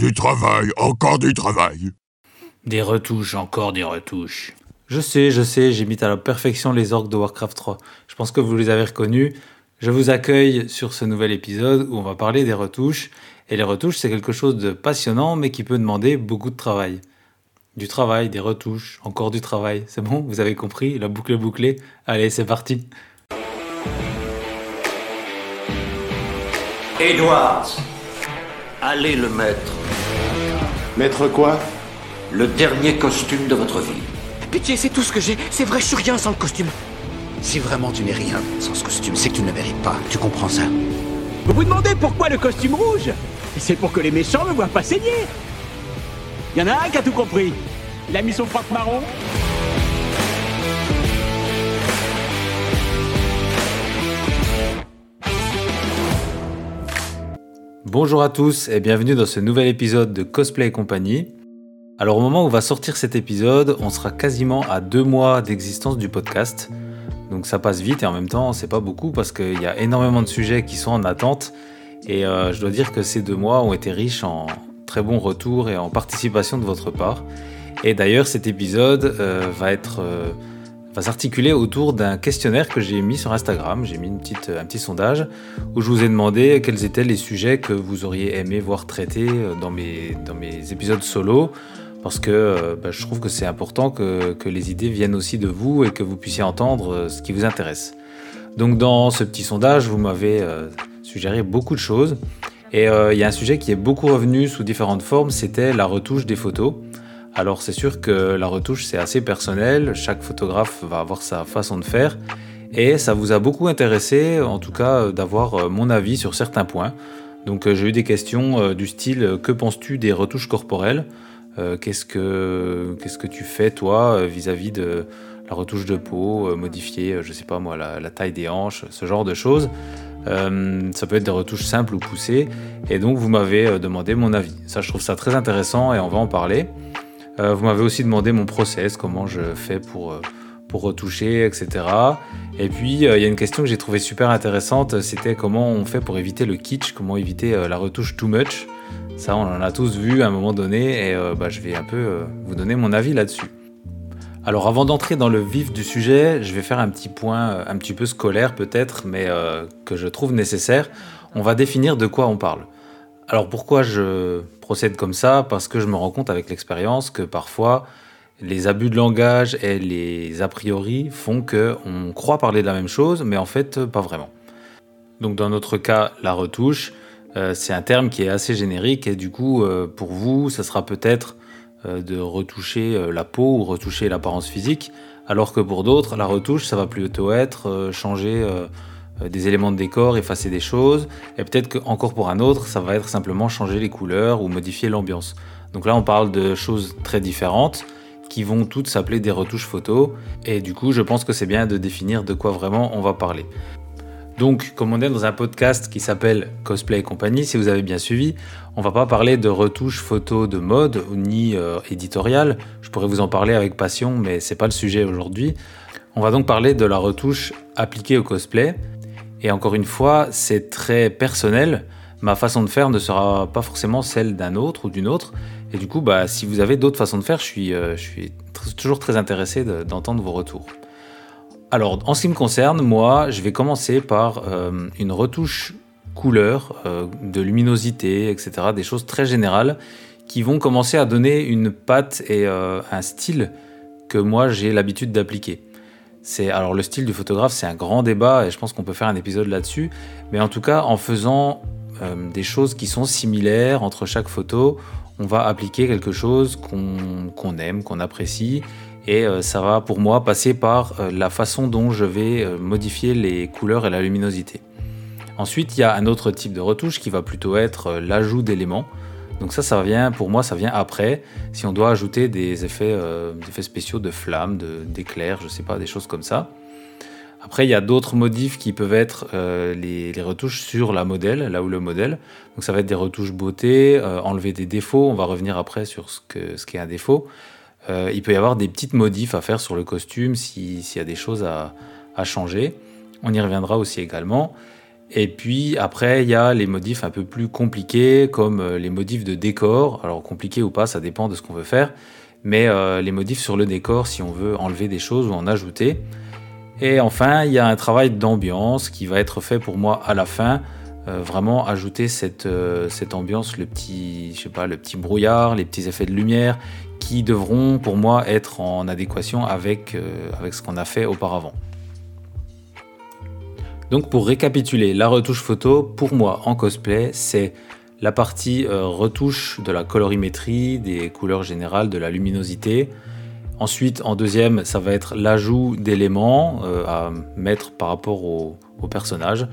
Du travail, encore du travail. Des retouches, encore des retouches. Je sais, je sais, j'imite à la perfection les orques de Warcraft 3. Je pense que vous les avez reconnus. Je vous accueille sur ce nouvel épisode où on va parler des retouches. Et les retouches, c'est quelque chose de passionnant, mais qui peut demander beaucoup de travail. Du travail, des retouches, encore du travail. C'est bon, vous avez compris, la boucle est bouclée. Allez, c'est parti. Edwards, allez le mettre. Mettre quoi? Le dernier costume de votre vie. Pitié, c'est tout ce que j'ai. C'est vrai, je suis rien sans le costume. Si vraiment tu n'es rien sans ce costume, c'est que tu ne le mérites pas. Tu comprends ça? Vous vous demandez pourquoi le costume rouge? C'est pour que les méchants ne voient pas saigner. Il y en a un qui a tout compris. Il a mis son froc marron. Bonjour à tous et bienvenue dans ce nouvel épisode de Cosplay et compagnie. Alors au moment où va sortir cet épisode, on sera quasiment à deux mois d'existence du podcast. Donc ça passe vite et en même temps c'est pas beaucoup parce qu'il y a énormément de sujets qui sont en attente. Et euh, je dois dire que ces deux mois ont été riches en très bons retours et en participation de votre part. Et d'ailleurs cet épisode euh, va être... euh, va s'articuler autour d'un questionnaire que j'ai mis sur Instagram. J'ai mis une petite, un petit sondage où je vous ai demandé quels étaient les sujets que vous auriez aimé voir traités euh, dans mes, dans mes épisodes solo. Parce que euh, bah, je trouve que c'est important que, que les idées viennent aussi de vous et que vous puissiez entendre euh, ce qui vous intéresse. Donc dans ce petit sondage, vous m'avez suggéré beaucoup de choses. Et il y a un sujet qui est beaucoup revenu sous différentes formes, c'était la retouche des photos. Alors c'est sûr que la retouche c'est assez personnel, chaque photographe va avoir sa façon de faire et ça vous a beaucoup intéressé en tout cas euh, d'avoir euh, mon avis sur certains points. Donc euh, j'ai eu des questions du style que penses-tu des retouches corporelles? Qu'est-ce que qu'est-ce que tu fais toi vis-à-vis de la retouche de peau, modifier je sais pas moi la, taille des hanches, ce genre de choses? Ça peut être des retouches simples ou poussées et donc vous m'avez demandé mon avis. Ça je trouve ça très intéressant et on va en parler. Euh, vous m'avez aussi demandé mon process, comment je fais pour, euh, pour retoucher, etc. Et puis, euh, il y a une question que j'ai trouvée super intéressante, c'était comment on fait pour éviter le kitsch, comment éviter la retouche too much. Ça, on en a tous vu à un moment donné, et bah, je vais un peu vous donner mon avis là-dessus. Alors, avant d'entrer dans le vif du sujet, je vais faire un petit point un petit peu scolaire peut-être, mais que je trouve nécessaire. On va définir de quoi on parle. Alors pourquoi je procède comme ça? Parce que je me rends compte avec l'expérience que parfois les abus de langage et les a priori font que on croit parler de la même chose, mais en fait pas vraiment. Donc dans notre cas, la retouche, euh, c'est un terme qui est assez générique et du coup euh, pour vous, ça sera peut-être euh, de retoucher la peau ou retoucher l'apparence physique, alors que pour d'autres, la retouche, ça va plutôt être changer des éléments de décor, effacer des choses, et peut-être que encore pour un autre, ça va être simplement changer les couleurs ou modifier l'ambiance. Donc là, on parle de choses très différentes qui vont toutes s'appeler des retouches photos, et du coup, je pense que c'est bien de définir de quoi vraiment on va parler. Donc, comme on est dans un podcast qui s'appelle Cosplay et compagnie, si vous avez bien suivi, on va pas parler de retouches photos de mode ni euh, éditorial. Je pourrais vous en parler avec passion, mais c'est pas le sujet aujourd'hui. On va donc parler de la retouche appliquée au cosplay. Et encore une fois, c'est très personnel. Ma façon de faire ne sera pas forcément celle d'un autre ou d'une autre. Et du coup, bah, si vous avez d'autres façons de faire, je suis, euh, toujours très intéressé de- d'entendre vos retours. Alors, en ce qui me concerne, moi, je vais commencer par euh, une retouche couleur, euh, de luminosité, etc. Des choses très générales qui vont commencer à donner une patte et un style que moi j'ai l'habitude d'appliquer. C'est alors le style du photographe, c'est un grand débat et je pense qu'on peut faire un épisode là-dessus. Mais en tout cas, en faisant euh, des choses qui sont similaires entre chaque photo, on va appliquer quelque chose qu'on aime, qu'on apprécie. Et euh, ça va pour moi passer par euh, la façon dont je vais modifier les couleurs et la luminosité. Ensuite, il y a un autre type de retouche qui va plutôt être l'ajout d'éléments. Donc ça, ça vient pour moi, ça vient après. Si on doit ajouter des effets, euh, spéciaux de flammes, d'éclairs, je sais pas, des choses comme ça. Après, il y a d'autres modifs qui peuvent être euh, les, retouches sur la modèle, là où le modèle. Donc ça va être des retouches beauté, euh, enlever des défauts. On va revenir après sur ce que ce qu'est un défaut. Il peut y avoir des petites modifs à faire sur le costume si- s'il y a des choses à changer. On y reviendra aussi également. Et puis après, il y a les modifs un peu plus compliqués, comme euh, les modifs de décor. Alors compliqués ou pas, ça dépend de ce qu'on veut faire. Mais euh, les modifs sur le décor, si on veut enlever des choses ou en ajouter. Et enfin, il y a un travail d'ambiance qui va être fait pour moi à la fin. Euh, vraiment ajouter cette, ambiance, le petit, je sais pas, le petit brouillard, les petits effets de lumière, qui devront pour moi être en adéquation avec ce qu'on a fait auparavant. Donc pour récapituler, la retouche photo, pour moi en cosplay, c'est la partie euh, retouche de la colorimétrie, des couleurs générales, de la luminosité. Ensuite, en deuxième, ça va être l'ajout d'éléments euh, à mettre par rapport au, personnage.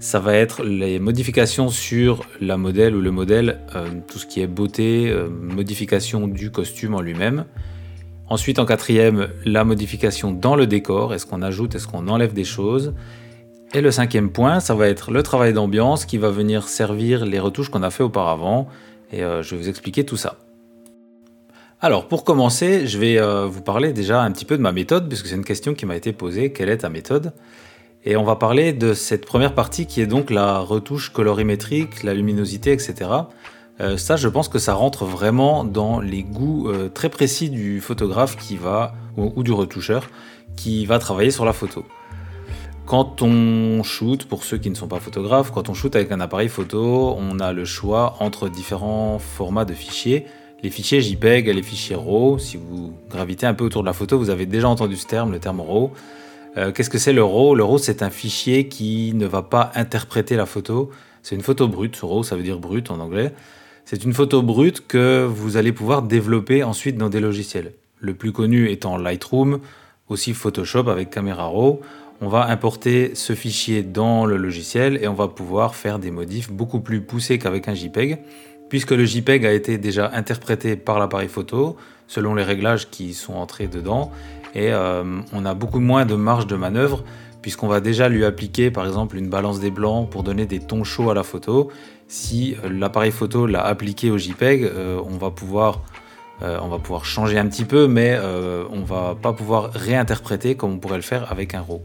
Ça va être les modifications sur la modèle ou le modèle, euh, tout ce qui est beauté, modification du costume en lui-même. Ensuite, en quatrième, la modification dans le décor. Est-ce qu'on ajoute, est-ce qu'on enlève des choses? Et le cinquième point, ça va être le travail d'ambiance qui va venir servir les retouches qu'on a fait auparavant. Et euh, je vais vous expliquer tout ça. Alors pour commencer, je vais euh, vous parler déjà un petit peu de ma méthode, puisque c'est une question qui m'a été posée, quelle est ta méthode? Et on va parler de cette première partie qui est donc la retouche colorimétrique, la luminosité, etc. Euh, ça, je pense que ça rentre vraiment dans les goûts très précis du photographe qui va, ou du retoucheur, qui va travailler sur la photo. Quand on shoot, pour ceux qui ne sont pas photographes, quand on shoot avec un appareil photo, on a le choix entre différents formats de fichiers. Les fichiers JPEG et les fichiers RAW. Si vous gravitez un peu autour de la photo, vous avez déjà entendu ce terme, le terme RAW. Euh, qu'est-ce que c'est le RAW? Le RAW, c'est un fichier qui ne va pas interpréter la photo. C'est une photo brute. RAW, ça veut dire brute en anglais. C'est une photo brute que vous allez pouvoir développer ensuite dans des logiciels. Le plus connu étant Lightroom, aussi Photoshop avec Camera Raw on va importer ce fichier dans le logiciel et on va pouvoir faire des modifs beaucoup plus poussés qu'avec un JPEG, puisque le JPEG a été déjà interprété par l'appareil photo selon les réglages qui sont entrés dedans et euh, on a beaucoup moins de marge de manœuvre puisqu'on va déjà lui appliquer par exemple une balance des blancs pour donner des tons chauds à la photo. Si l'appareil photo l'a appliqué au JPEG, euh, on va pouvoir euh, on va pouvoir changer un petit peu, mais on va pas pouvoir réinterpréter comme on pourrait le faire avec un RAW.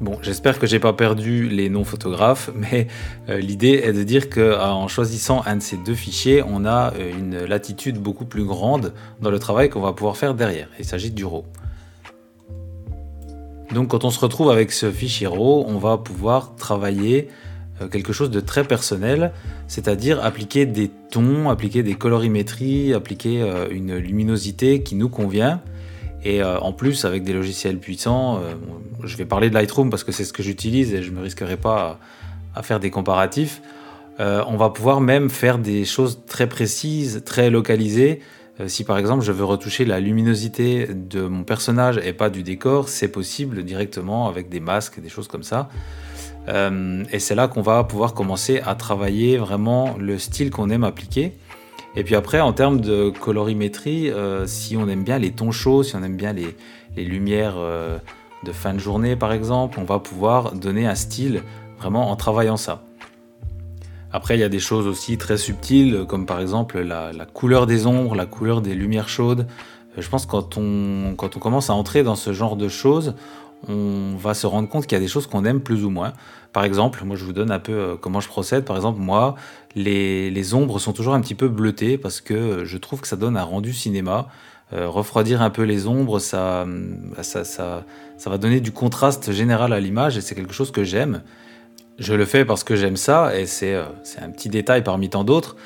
Bon, j'espère que j'ai pas perdu les non-photographes, mais euh, l'idée est de dire qu'en choisissant un de ces deux fichiers, on a euh, une latitude beaucoup plus grande dans le travail qu'on va pouvoir faire derrière. Il s'agit du RAW. Donc quand on se retrouve avec ce fichier RAW, on va pouvoir travailler euh, quelque chose de très personnel, c'est-à-dire appliquer des tons, appliquer des colorimétries, appliquer une luminosité qui nous convient et euh, en plus, avec des logiciels puissants, euh, je vais parler de Lightroom parce que c'est ce que j'utilise et je ne me risquerai pas à, faire des comparatifs. Euh, on va pouvoir même faire des choses très précises, très localisées. si par exemple je veux retoucher la luminosité de mon personnage et pas du décor, c'est possible directement avec des masques des choses comme ça. et c'est là qu'on va pouvoir commencer à travailler vraiment le style qu'on aime appliquer. Et puis après, en termes de colorimétrie, euh, si on aime bien les tons chauds, si on aime bien les, lumières euh, de fin de journée par exemple, on va pouvoir donner un style vraiment en travaillant ça. Après, il y a des choses aussi très subtiles, comme par exemple la, couleur des ombres, la couleur des lumières chaudes. Euh, je pense que quand on, quand on commence à entrer dans ce genre de choses, on va se rendre compte qu'il y a des choses qu'on aime plus ou moins. Par exemple, moi je vous donne un peu euh, comment je procède. Par exemple, moi, les, ombres sont toujours un petit peu bleutées parce que je trouve que ça donne un rendu cinéma. Euh, refroidir un peu les ombres, ça, ça, ça, ça va donner du contraste général à l'image et c'est quelque chose que j'aime. Je le fais parce que j'aime ça et c'est euh, un petit détail parmi tant d'autres.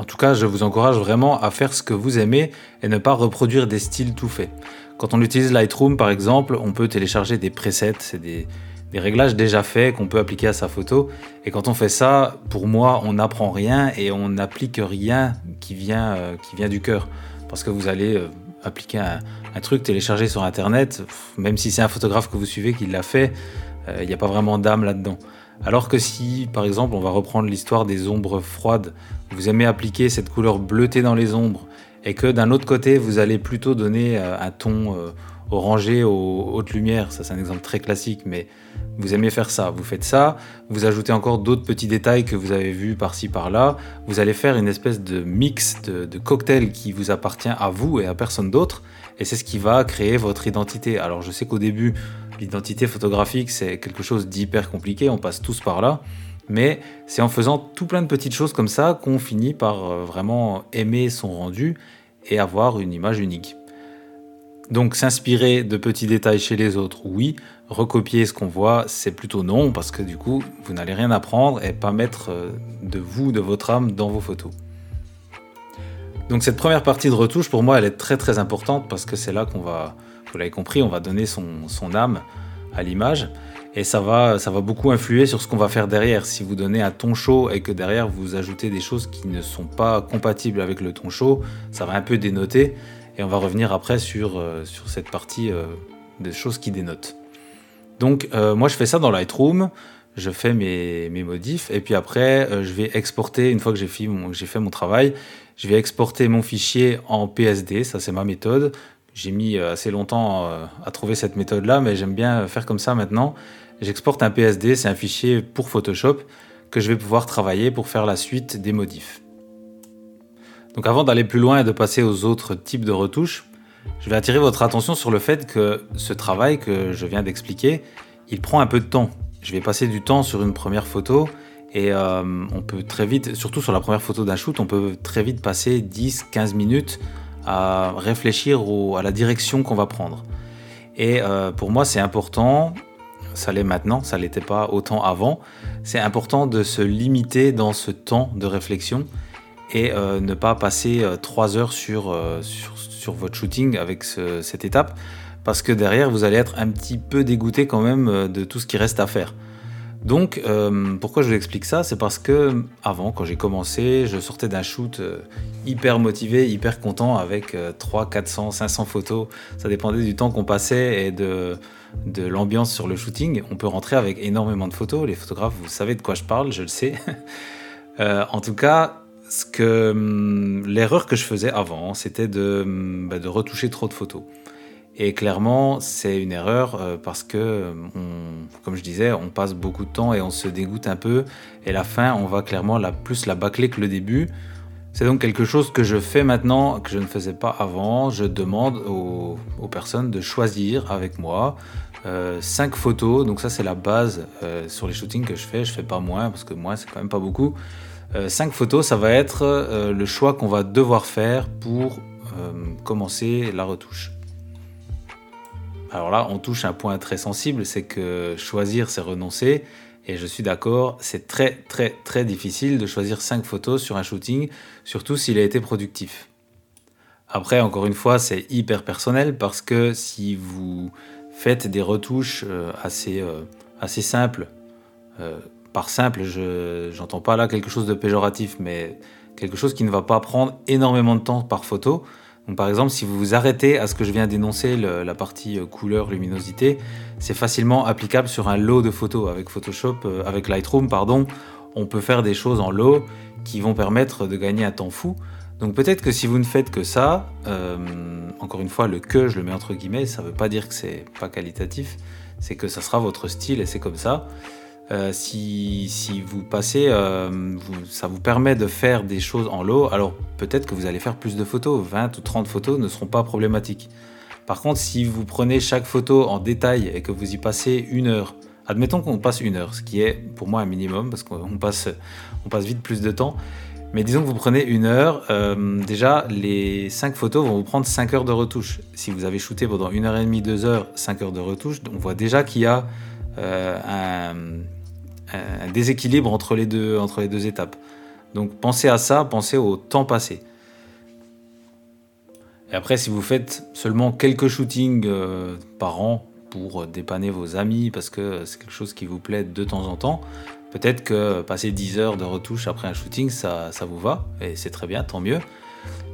En tout cas, je vous encourage vraiment à faire ce que vous aimez et ne pas reproduire des styles tout faits. Quand on utilise Lightroom, par exemple, on peut télécharger des presets, c'est des, réglages déjà faits qu'on peut appliquer à sa photo. Et quand on fait ça, pour moi, on n'apprend rien et on n'applique rien qui vient, euh, qui vient du cœur. Parce que vous allez euh, appliquer un, truc téléchargé sur Internet, même si c'est un photographe que vous suivez qui l'a fait, euh, il n'y a pas vraiment d'âme là-dedans. Alors que si, par exemple, on va reprendre l'histoire des ombres froides, vous aimez appliquer cette couleur bleutée dans les ombres et que d'un autre côté, vous allez plutôt donner euh, un ton euh, orangé aux hautes lumières, ça c'est un exemple très classique, mais vous aimez faire ça, vous faites ça, vous ajoutez encore d'autres petits détails que vous avez vus par-ci par-là, vous allez faire une espèce de mix, de, de cocktail qui vous appartient à vous et à personne d'autre, et c'est ce qui va créer votre identité. Alors je sais qu'au début, l'identité photographique c'est quelque chose d'hyper compliqué, on passe tous par là, mais c'est en faisant tout plein de petites choses comme ça qu'on finit par euh, vraiment aimer son rendu et avoir une image unique. Donc s'inspirer de petits détails chez les autres, oui. Recopier ce qu'on voit, c'est plutôt non, parce que du coup, vous n'allez rien apprendre et pas mettre euh, de vous, de votre âme dans vos photos. Donc cette première partie de retouche, pour moi, elle est très très importante parce que c'est là qu'on va, vous l'avez compris, on va donner son, âme à l'image. Et ça va, ça va beaucoup influer sur ce qu'on va faire derrière. Si vous donnez un ton chaud et que derrière vous ajoutez des choses qui ne sont pas compatibles avec le ton chaud, ça va un peu dénoter. Et on va revenir après sur, euh, cette partie euh, des choses qui dénotent. Donc euh, moi je fais ça dans Lightroom, je fais mes, modifs et puis après je vais exporter, une fois que j'ai fait, mon, fait mon travail, je vais exporter mon fichier en PSD, ça c'est ma méthode. J'ai mis assez longtemps à trouver cette méthode là, mais j'aime bien faire comme ça maintenant. J'exporte un PSD, c'est un fichier pour Photoshop que je vais pouvoir travailler pour faire la suite des modifs. Donc avant d'aller plus loin et de passer aux autres types de retouches, je vais attirer votre attention sur le fait que ce travail que je viens d'expliquer, il prend un peu de temps. Je vais passer du temps sur une première photo et euh, on peut très vite, surtout sur la première photo d'un shoot, on peut très vite passer 10-15 minutes à réfléchir à la direction qu'on va prendre. Et euh, pour moi, c'est important, ça l'est maintenant, ça l'était pas autant avant, c'est important de se limiter dans ce temps de réflexion et euh, ne pas passer euh, trois heures sur, sur, sur, votre shooting avec cette étape parce que derrière vous allez être un petit peu dégoûté quand même de tout ce qui reste à faire. Donc pourquoi je vous explique ça? C'est parce que avant quand j'ai commencé je sortais d'un shoot hyper motivé, hyper content avec 3, 400, 500 photos. Ça dépendait du temps qu'on passait et de, de l'ambiance sur le shooting. On peut rentrer avec énormément de photos. Les photographes, vous savez de quoi je parle, je le sais. en tout cas, ce que hum, l'erreur que je faisais avant, c'était de, hum, bah, de, retoucher trop de photos. Et clairement, c'est une erreur euh, parce que, comme je disais, on passe beaucoup de temps et on se dégoûte un peu. Et la fin, on va clairement la, plus la bâcler que le début. C'est donc quelque chose que je fais maintenant, que je ne faisais pas avant. Je demande aux, personnes de choisir avec moi euh, 5 photos. Donc ça, c'est la base euh, sur les shootings que je fais. Je fais pas moins parce que moi, c'est quand même pas beaucoup. 5 euh, photos, ça va être euh, le choix qu'on va devoir faire pour euh, commencer la retouche. Alors là, on touche un point très sensible, c'est que choisir, c'est renoncer. Et je suis d'accord, c'est très très très difficile de choisir 5 photos sur un shooting, surtout s'il a été productif. Après, encore une fois, c'est hyper personnel parce que si vous faites des retouches assez, assez simples, par simple, je n'entends pas là quelque chose de péjoratif, mais quelque chose qui ne va pas prendre énormément de temps par photo. Donc par exemple, si vous vous arrêtez à ce que je viens d'énoncer, la partie euh, couleur, luminosité, c'est facilement applicable sur un lot de photos. Avec Photoshop, euh, avec Lightroom, pardon, on peut faire des choses en lot qui vont permettre de gagner un temps fou. Donc peut-être que si vous ne faites que ça, euh, encore une fois, le que, je le mets entre guillemets, ça ne veut pas dire que c'est pas qualitatif, c'est que ça sera votre style et c'est comme ça. Euh, si, vous passez, euh, ça vous permet de faire des choses en lot, alors peut-être que vous allez faire plus de photos, 20 ou 30 photos ne seront pas problématiques. Par contre, si vous prenez chaque photo en détail et que vous y passez une heure, admettons qu'on passe une heure, ce qui est pour moi un minimum, parce qu'on passe, on passe vite plus de temps, mais disons que vous prenez une heure, euh, déjà les 5 photos vont vous prendre 5 heures de retouche. Si vous avez shooté pendant une heure et demie, deux heures, 5 heures de retouche, on voit déjà qu'il y a un un déséquilibre entre les, deux, entre les deux étapes. Donc pensez à ça, pensez au temps passé. Et après, si vous faites seulement quelques shootings euh, par an pour dépanner vos amis, parce que c'est quelque chose qui vous plaît de temps en temps, peut-être que passer 10 heures de retouche après un shooting, ça, ça vous va, et c'est très bien, tant mieux.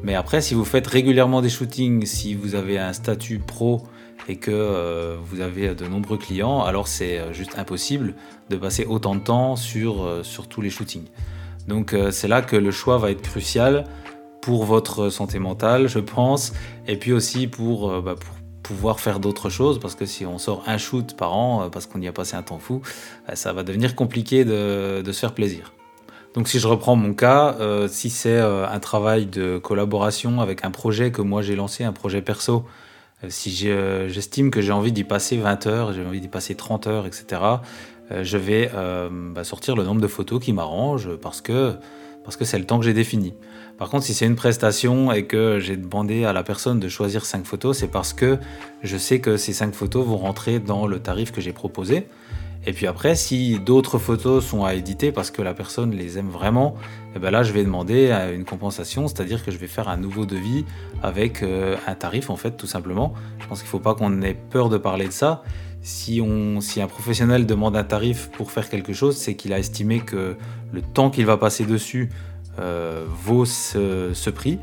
Mais après, si vous faites régulièrement des shootings, si vous avez un statut pro et que euh, vous avez de nombreux clients, alors c'est euh, juste impossible de passer autant de temps sur, euh, sur tous les shootings. Donc c'est là que le choix va être crucial pour votre santé mentale, je pense, et puis aussi pour, bah, pour pouvoir faire d'autres choses parce que si on sort un shoot par an parce qu'on y a passé un temps fou, ça va devenir compliqué de, se faire plaisir. Donc si je reprends mon cas, si c'est un travail de collaboration avec un projet que moi j'ai lancé, un projet perso, si j'estime que j'ai envie d'y passer 20 heures, j'ai envie d'y passer 30 heures, etc., je vais bah, sortir le nombre de photos qui m'arrange parce que parce que c'est le temps que j'ai défini. Par contre, si c'est une prestation et que j'ai demandé à la personne de choisir 5 photos, c'est parce que je sais que ces 5 photos vont rentrer dans le tarif que j'ai proposé. Et puis après, si d'autres photos sont à éditer parce que la personne les aime vraiment, et eh ben là, je vais demander une compensation, c'est-à-dire que je vais faire un nouveau devis avec euh, un tarif, en fait, tout simplement. Je pense qu'il ne faut pas qu'on ait peur de parler de ça. Si, on, si un professionnel demande un tarif pour faire quelque chose, c'est qu'il a estimé que le temps qu'il va passer dessus euh, vaut ce, prix.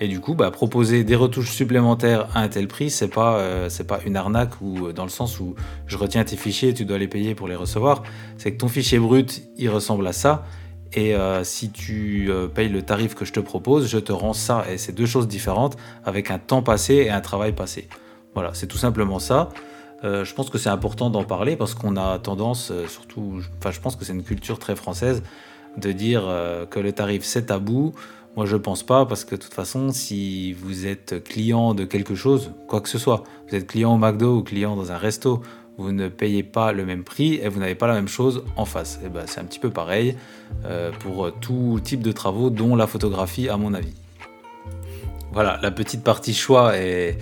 Et du coup, bah, proposer des retouches supplémentaires à un tel prix, c'est pas, euh, pas une arnaque ou euh, dans le sens où je retiens tes fichiers, tu dois les payer pour les recevoir. C'est que ton fichier brut, il ressemble à ça. Et si tu payes le tarif que je te propose, je te rends ça. Et c'est deux choses différentes avec un temps passé et un travail passé. Voilà, c'est tout simplement ça. je pense que c'est important d'en parler parce qu'on a tendance, surtout, enfin, je pense que c'est une culture très française de dire euh, que le tarif c'est tabou. Moi, je pense pas parce que de toute façon, si vous êtes client de quelque chose, quoi que ce soit, vous êtes client au McDo ou client dans un resto, vous ne payez pas le même prix et vous n'avez pas la même chose en face. Et eh ben, c'est un petit peu pareil euh, pour tout type de travaux, dont la photographie, à mon avis. Voilà, la petite partie choix est,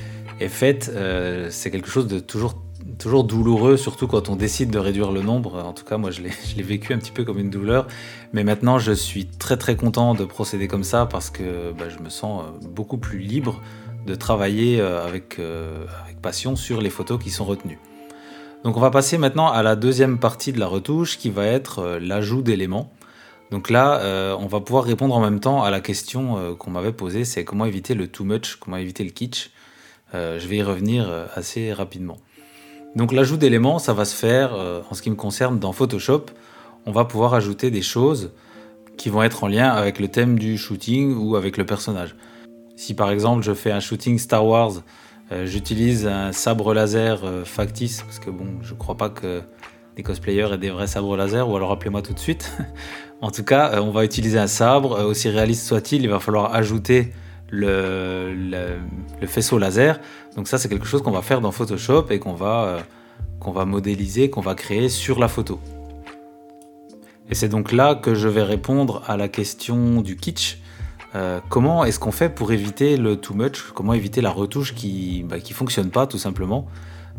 faite. Euh, c'est quelque chose de toujours toujours douloureux, surtout quand on décide de réduire le nombre. En tout cas, moi, je l'ai vécu un petit peu comme une douleur. Mais maintenant, je suis très très content de procéder comme ça parce que bah, je me sens euh, beaucoup plus libre de travailler euh, avec, euh, avec passion sur les photos qui sont retenues. Donc on va passer maintenant à la deuxième partie de la retouche qui va être l'ajout d'éléments. Donc là, on va pouvoir répondre en même temps à la question qu'on m'avait posée, c'est comment éviter le too much, comment éviter le kitsch. je vais y revenir assez rapidement. Donc l'ajout d'éléments, ça va se faire, euh, en ce qui me concerne, dans Photoshop. On va pouvoir ajouter des choses qui vont être en lien avec le thème du shooting ou avec le personnage. Si par exemple je fais un shooting Star Wars, euh, j'utilise un sabre laser euh, factice, parce que bon, je crois pas que les cosplayers aient des vrais sabres laser, ou alors appelez-moi tout de suite. en tout cas, on va utiliser un sabre, aussi réaliste soit-il, il va falloir ajouter le, faisceau laser. Donc ça, c'est quelque chose qu'on va faire dans Photoshop et qu'on va, euh, qu'on va modéliser, qu'on va créer sur la photo. Et c'est donc là que je vais répondre à la question du kitsch. Euh, comment est-ce qu'on fait pour éviter le too much? Comment éviter la retouche qui ne bah, fonctionne pas tout simplement?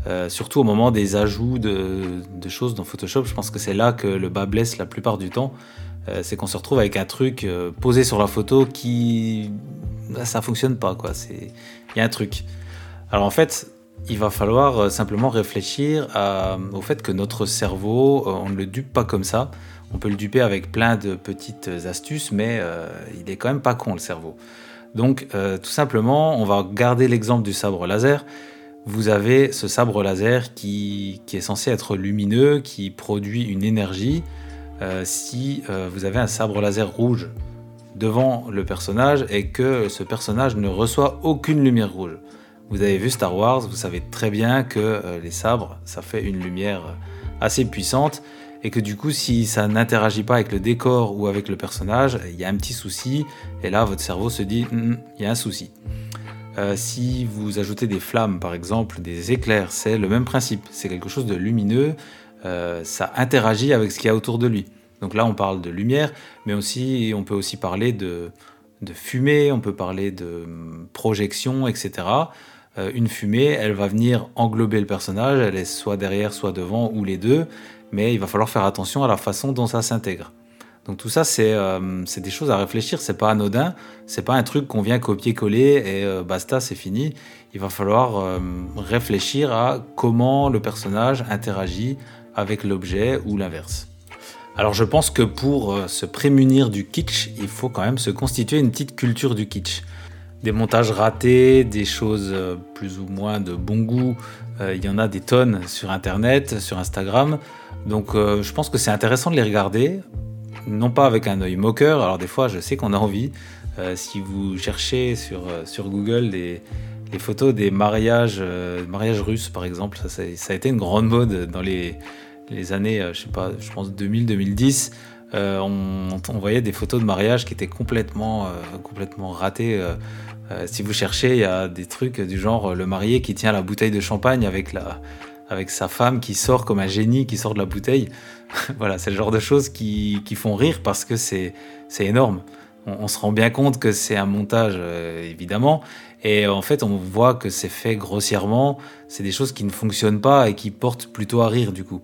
Euh, Surtout au moment des ajouts de, de, choses dans Photoshop, je pense que c'est là que le bas blesse la plupart du temps. C'est qu'on se retrouve avec un truc posé sur la photo qui bah, ça fonctionne pas quoi. Il y a un truc. Alors en fait, il va falloir euh, simplement réfléchir au fait que notre cerveau, euh, on ne le dupe pas comme ça. On peut le duper avec plein de petites astuces, mais euh, il est quand même pas con le cerveau. Donc tout simplement, on va garder l'exemple du sabre laser. Vous avez ce sabre laser qui, qui, est censé être lumineux, qui produit une énergie. Si vous avez un sabre laser rouge, devant le personnage et que ce personnage ne reçoit aucune lumière rouge. Vous avez vu Star Wars, vous savez très bien que euh, les sabres, ça fait une lumière assez puissante et que du coup si ça n'interagit pas avec le décor ou avec le personnage, il y a un petit souci et là votre cerveau se dit hum, hum, il y a un souci. Euh, si vous ajoutez des flammes par exemple, des éclairs, c'est le même principe, c'est quelque chose de lumineux, euh, ça interagit avec ce qu'il y a autour de lui. Donc là, on parle de lumière, mais aussi, on peut aussi parler de, fumée, on peut parler de hum, projection, etc. Euh, une fumée, elle va venir englober le personnage, elle est soit derrière, soit devant, ou les deux, mais il va falloir faire attention à la façon dont ça s'intègre. Donc tout ça, c'est euh, des choses à réfléchir, c'est pas anodin, c'est pas un truc qu'on vient copier-coller et basta, c'est fini. Il va falloir réfléchir à comment le personnage interagit avec l'objet ou l'inverse. Alors je pense que pour euh, se prémunir du kitsch, il faut quand même se constituer une petite culture du kitsch. Des montages ratés, des choses euh, plus ou moins de bon goût, euh, il y en a des tonnes sur Internet, sur Instagram. Donc je pense que c'est intéressant de les regarder, non pas avec un œil moqueur, alors des fois je sais qu'on a envie. si vous cherchez sur, sur Google des, les photos des mariages, euh, mariages russes par exemple. Ça, ça, a été une grande mode dans les, les années, je sais pas, je pense 2000-2010. on, on, voyait des photos de mariage qui étaient complètement, complètement ratées. si vous cherchez, il y a des trucs du genre le marié qui tient la bouteille de champagne avec la, avec sa femme qui sort comme un génie qui sort de la bouteille. voilà, c'est le genre de choses qui, qui font rire parce que c'est énorme. On, se rend bien compte que c'est un montage, euh, évidemment, et en fait, on voit que c'est fait grossièrement. C'est des choses qui ne fonctionnent pas et qui portent plutôt à rire, du coup.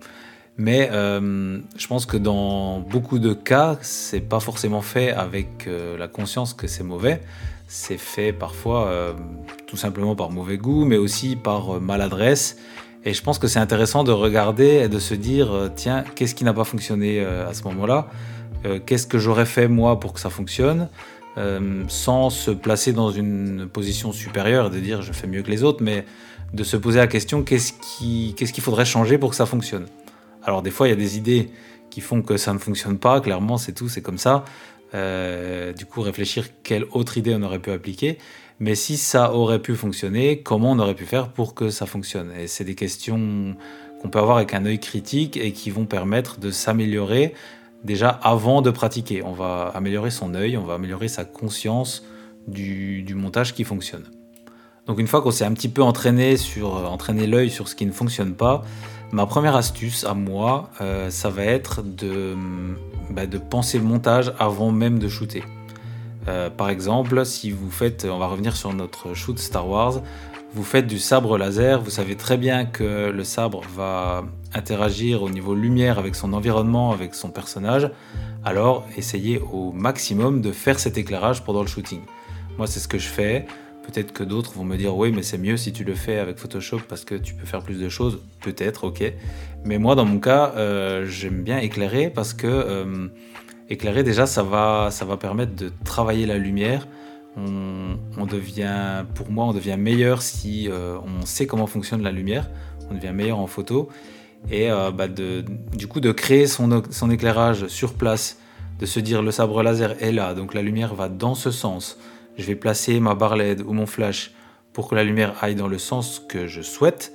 Mais euh, je pense que dans beaucoup de cas, c'est pas forcément fait avec euh, la conscience que c'est mauvais. C'est fait parfois euh, tout simplement par mauvais goût, mais aussi par maladresse. Et je pense que c'est intéressant de regarder et de se dire, tiens, qu'est-ce qui n'a pas fonctionné à ce moment-là? Qu'est-ce que j'aurais fait moi pour que ça fonctionne? Sans se placer dans une position supérieure, de dire je fais mieux que les autres, mais de se poser la question, qu'est-ce qu'il qu faudrait changer pour que ça fonctionne? Alors des fois, il y a des idées qui font que ça ne fonctionne pas, clairement, c'est tout, c'est comme ça. du coup, réfléchir quelle autre idée on aurait pu appliquer. Mais si ça aurait pu fonctionner, comment on aurait pu faire pour que ça fonctionne? Et c'est des questions qu'on peut avoir avec un œil critique et qui vont permettre de s'améliorer déjà avant de pratiquer. On va améliorer son œil, on va améliorer sa conscience du, montage qui fonctionne. Donc une fois qu'on s'est un petit peu entraîné sur entraîné l'œil sur ce qui ne fonctionne pas, ma première astuce à moi, euh, ça va être de, bah, de penser montage avant même de shooter. Euh, par exemple, si vous faites, on va revenir sur notre shoot Star Wars, vous faites du sabre laser, vous savez très bien que le sabre va interagir au niveau lumière avec son environnement, avec son personnage, alors essayez au maximum de faire cet éclairage pendant le shooting. Moi, c'est ce que je fais. Peut-être que d'autres vont me dire oui, mais c'est mieux si tu le fais avec Photoshop parce que tu peux faire plus de choses. Peut-être, ok. Mais moi, dans mon cas, euh, j'aime bien éclairer parce que euh, éclairer, déjà, ça va, permettre de travailler la lumière. On, devient, pour moi, on devient meilleur si euh, on sait comment fonctionne la lumière. On devient meilleur en photo. Et bah, du coup, de créer son, éclairage sur place, de se dire le sabre laser est là, donc la lumière va dans ce sens. Je vais placer ma barre LED ou mon flash pour que la lumière aille dans le sens que je souhaite.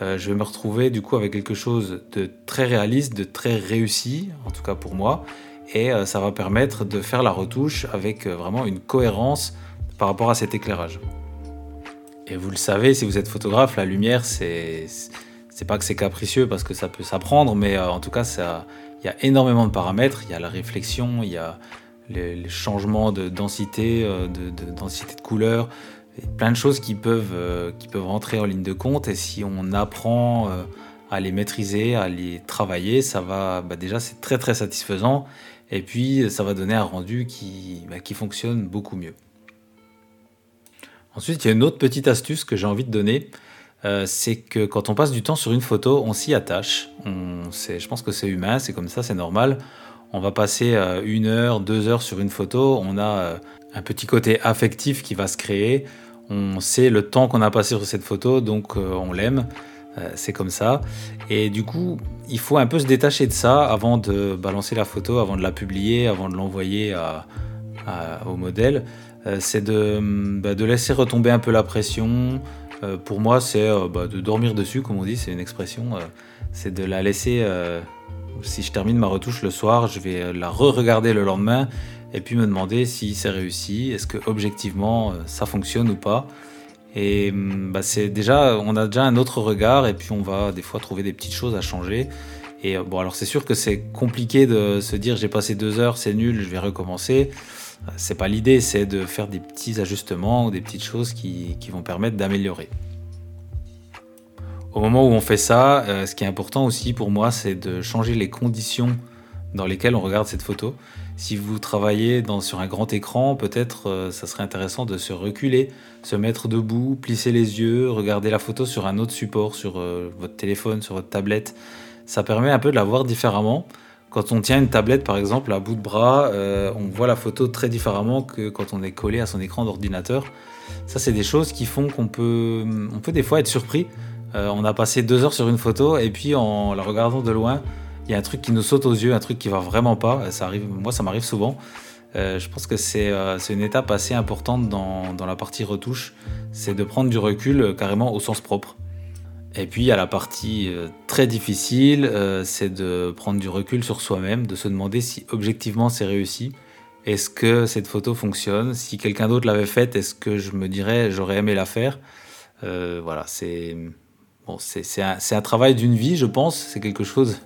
Euh, je vais me retrouver du coup avec quelque chose de très réaliste, de très réussi, en tout cas pour moi, et euh, ça va permettre de faire la retouche avec euh, vraiment une cohérence par rapport à cet éclairage. Et vous le savez, si vous êtes photographe, la lumière, c'est c'est pas que c'est capricieux parce que ça peut s'apprendre, mais en tout cas, il y a énormément de paramètres. Il y a la réflexion, il y a les, changements de densité, de, de, densité de couleur, plein de choses qui peuvent, qui peuvent rentrer en ligne de compte. Et si on apprend à les maîtriser, à les travailler, ça va, bah déjà, c'est très très satisfaisant. Et puis, ça va donner un rendu qui, bah, qui fonctionne beaucoup mieux. Ensuite, il y a une autre petite astuce que j'ai envie de donner. Euh, c'est que quand on passe du temps sur une photo, on s'y attache. Je pense que c'est humain, c'est comme ça, c'est normal. On va passer euh, une heure, deux heures sur une photo. On a euh, un petit côté affectif qui va se créer. On sait le temps qu'on a passé sur cette photo, donc on l'aime. Euh, c'est comme ça. Et du coup, il faut un peu se détacher de ça avant de balancer la photo, avant de la publier, avant de l'envoyer au modèle. Euh, c'est bah, de, laisser retomber un peu la pression. Euh, pour moi, c'est bah, de dormir dessus, comme on dit, c'est une expression. c'est de la laisser. Si je termine ma retouche le soir, je vais la re-regarder le lendemain et puis me demander si c'est réussi, est-ce que objectivement ça fonctionne ou pas. Et hum, bah, c'est déjà, on a déjà un autre regard et puis on va des fois trouver des petites choses à changer. Et euh, bon, alors c'est sûr que c'est compliqué de se dire j'ai passé deux heures, c'est nul, je vais recommencer. Euh, c'est pas l'idée, c'est de faire des petits ajustements ou des petites choses qui vont permettre d'améliorer. Au moment où on fait ça, euh, ce qui est important aussi pour moi, c'est de changer les conditions dans lesquelles on regarde cette photo. Si vous travaillez sur un grand écran, peut-être euh, ça serait intéressant de se reculer, se mettre debout, plisser les yeux, regarder la photo sur un autre support, sur euh, votre téléphone, sur votre tablette. Ça permet un peu de la voir différemment. Quand on tient une tablette par exemple à bout de bras, on voit la photo très différemment que quand on est collé à son écran d'ordinateur. Ça, c'est des choses qui font qu'on peut, on peut des fois être surpris. On a passé deux heures sur une photo et puis en la regardant de loin, il y a un truc qui nous saute aux yeux, un truc qui va vraiment pas. Ça arrive, moi, ça m'arrive souvent. Euh, je pense que c'est une étape assez importante dans, dans la partie retouche, c'est de prendre du recul carrément au sens propre. Et puis il y a la partie très difficile, c'est de prendre du recul sur soi-même, de se demander si objectivement c'est réussi. Est-ce que cette photo fonctionne? Si quelqu'un d'autre l'avait faite, est-ce que je me dirais j'aurais aimé la faire? Voilà, c'est C'est un, travail d'une vie, je pense. C'est quelque chose.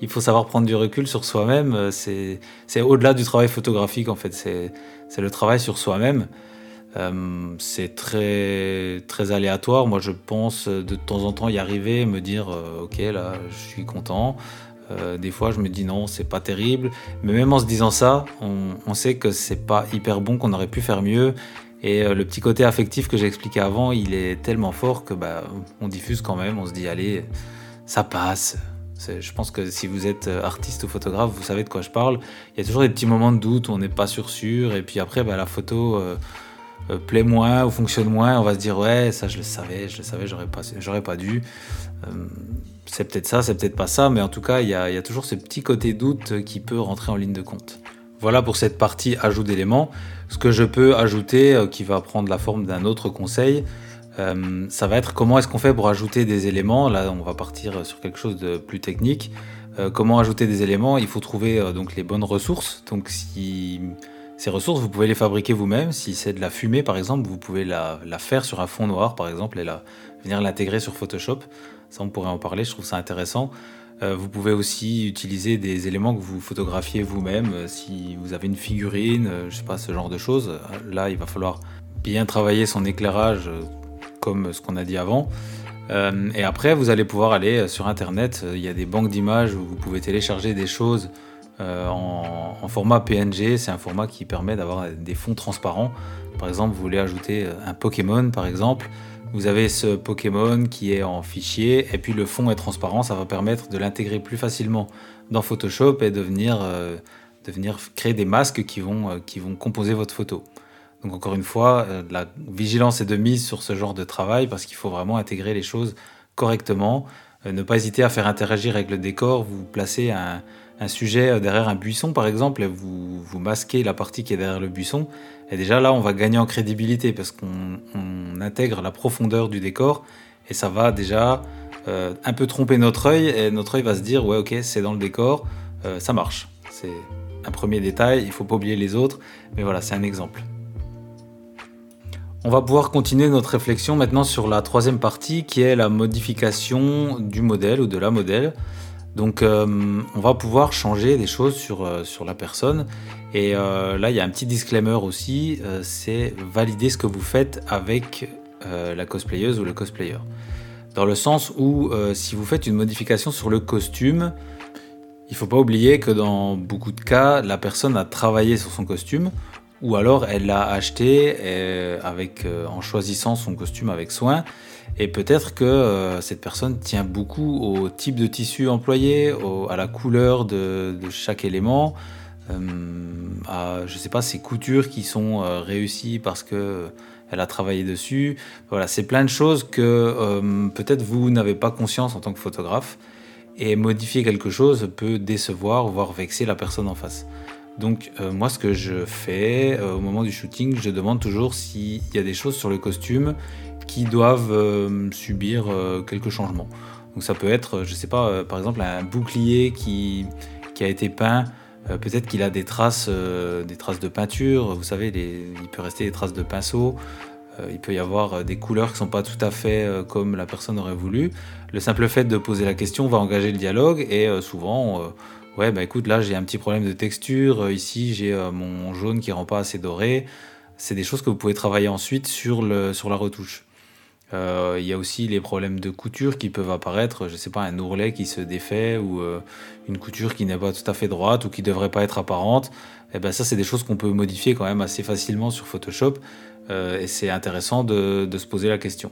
Il faut savoir prendre du recul sur soi-même. Euh, c'est au-delà du travail photographique, en fait. C'est le travail sur soi-même. Euh, c'est très, très aléatoire. Moi, je pense de temps en temps y arriver, me dire euh, Ok, là, je suis content. des fois, je me dis non, c'est pas terrible. Mais même en se disant ça, on, on sait que c'est pas hyper bon, qu'on aurait pu faire mieux et euh, le petit côté affectif que j'ai expliqué avant, il est tellement fort que bah, on diffuse quand même, on se dit allez, ça passe. Je pense que si vous êtes euh, artiste ou photographe, vous savez de quoi je parle. Il y a toujours des petits moments de doute on n'est pas sûr sûr, et puis après bah, la photo euh, plaît moins ou fonctionne moins. On va se dire ouais, ça je le savais, je le savais, j'aurais pas, pas dû. c'est peut-être ça, c'est peut-être pas ça, mais en tout cas il y a toujours ce petit côté doute qui peut rentrer en ligne de compte. Voilà pour cette partie ajout d'éléments. Ce que je peux ajouter, euh, qui va prendre la forme d'un autre conseil, euh, ça va être comment est-ce qu'on fait pour ajouter des éléments. Là, on va partir sur quelque chose de plus technique. Euh, comment ajouter des éléments? Il faut trouver donc les bonnes ressources. Donc, si ces ressources, vous pouvez les fabriquer vous-même. Si c'est de la fumée, par exemple, vous pouvez la, faire sur un fond noir, par exemple, et venir l'intégrer sur Photoshop. Ça, on pourrait en parler. Je trouve ça intéressant. Euh, vous pouvez aussi utiliser des éléments que vous photographiez vous-même. Euh, si vous avez une figurine, euh, je sais pas, ce genre de choses, là, il va falloir bien travailler son éclairage comme ce qu'on a dit avant. et après, vous allez pouvoir aller sur Internet. Il y a des banques d'images où vous pouvez télécharger des choses en, format PNG. C'est un format qui permet d'avoir des fonds transparents. Par exemple, vous voulez ajouter un Pokémon, par exemple. Vous avez ce Pokémon qui est en fichier et puis le fond est transparent, ça va permettre de l'intégrer plus facilement dans Photoshop et de venir, euh, créer des masques qui vont, euh, qui vont composer votre photo. Donc encore une fois, euh, la vigilance est de mise sur ce genre de travail parce qu'il faut vraiment intégrer les choses correctement. ne pas hésiter à faire interagir avec le décor. Vous placez un, sujet derrière un buisson par exemple et vous masquez la partie qui est derrière le buisson et déjà là, on va gagner en crédibilité parce qu'on intègre la profondeur du décor et ça va déjà euh, un peu tromper notre œil et notre œil va se dire ouais ok c'est dans le décor, euh, ça marche. C'est un premier détail, il faut pas oublier les autres, mais voilà c'est un exemple. On va pouvoir continuer notre réflexion maintenant sur la troisième partie qui est la modification du modèle ou de la modèle. Donc euh, on va pouvoir changer des choses sur, sur la personne et euh, là, il y a un petit disclaimer aussi, euh, c'est valider ce que vous faites avec euh, la cosplayeuse ou le cosplayer. Dans le sens où si vous faites une modification sur le costume, il ne faut pas oublier que dans beaucoup de cas, la personne a travaillé sur son costume ou alors elle l'a acheté en choisissant son costume avec soin. Et peut-être que cette personne tient beaucoup au type de tissu employé, à la couleur de chaque élément, euh, à, je sais pas, ses coutures qui sont euh, réussies parce que euh, elle a travaillé dessus. Voilà, c'est plein de choses que peut-être vous n'avez pas conscience en tant que photographe. Et modifier quelque chose peut décevoir, voire vexer la personne en face. Donc moi ce que je fais au moment du shooting, je demande toujours s'il y a des choses sur le costume qui doivent subir quelques changements. Donc ça peut être, je sais pas, par exemple un bouclier qui, a été peint euh, peut-être qu'il a des traces, euh, des traces de peinture. Vous savez, il peut rester des traces de pinceau. Euh, il peut y avoir des couleurs qui ne sont pas tout à fait comme la personne aurait voulu. Le simple fait de poser la question va engager le dialogue et souvent, ouais, bah écoute, là j'ai un petit problème de texture. ici j'ai mon jaune qui rend pas assez doré. C'est des choses que vous pouvez travailler ensuite sur la retouche. Euh, il y a aussi les problèmes de couture qui peuvent apparaître, je sais pas, un ourlet qui se défait ou euh, une couture qui n'est pas tout à fait droite ou qui devrait pas être apparente. Et eh ben ça, c'est des choses qu'on peut modifier quand même assez facilement sur Photoshop euh, et c'est intéressant de, se poser la question.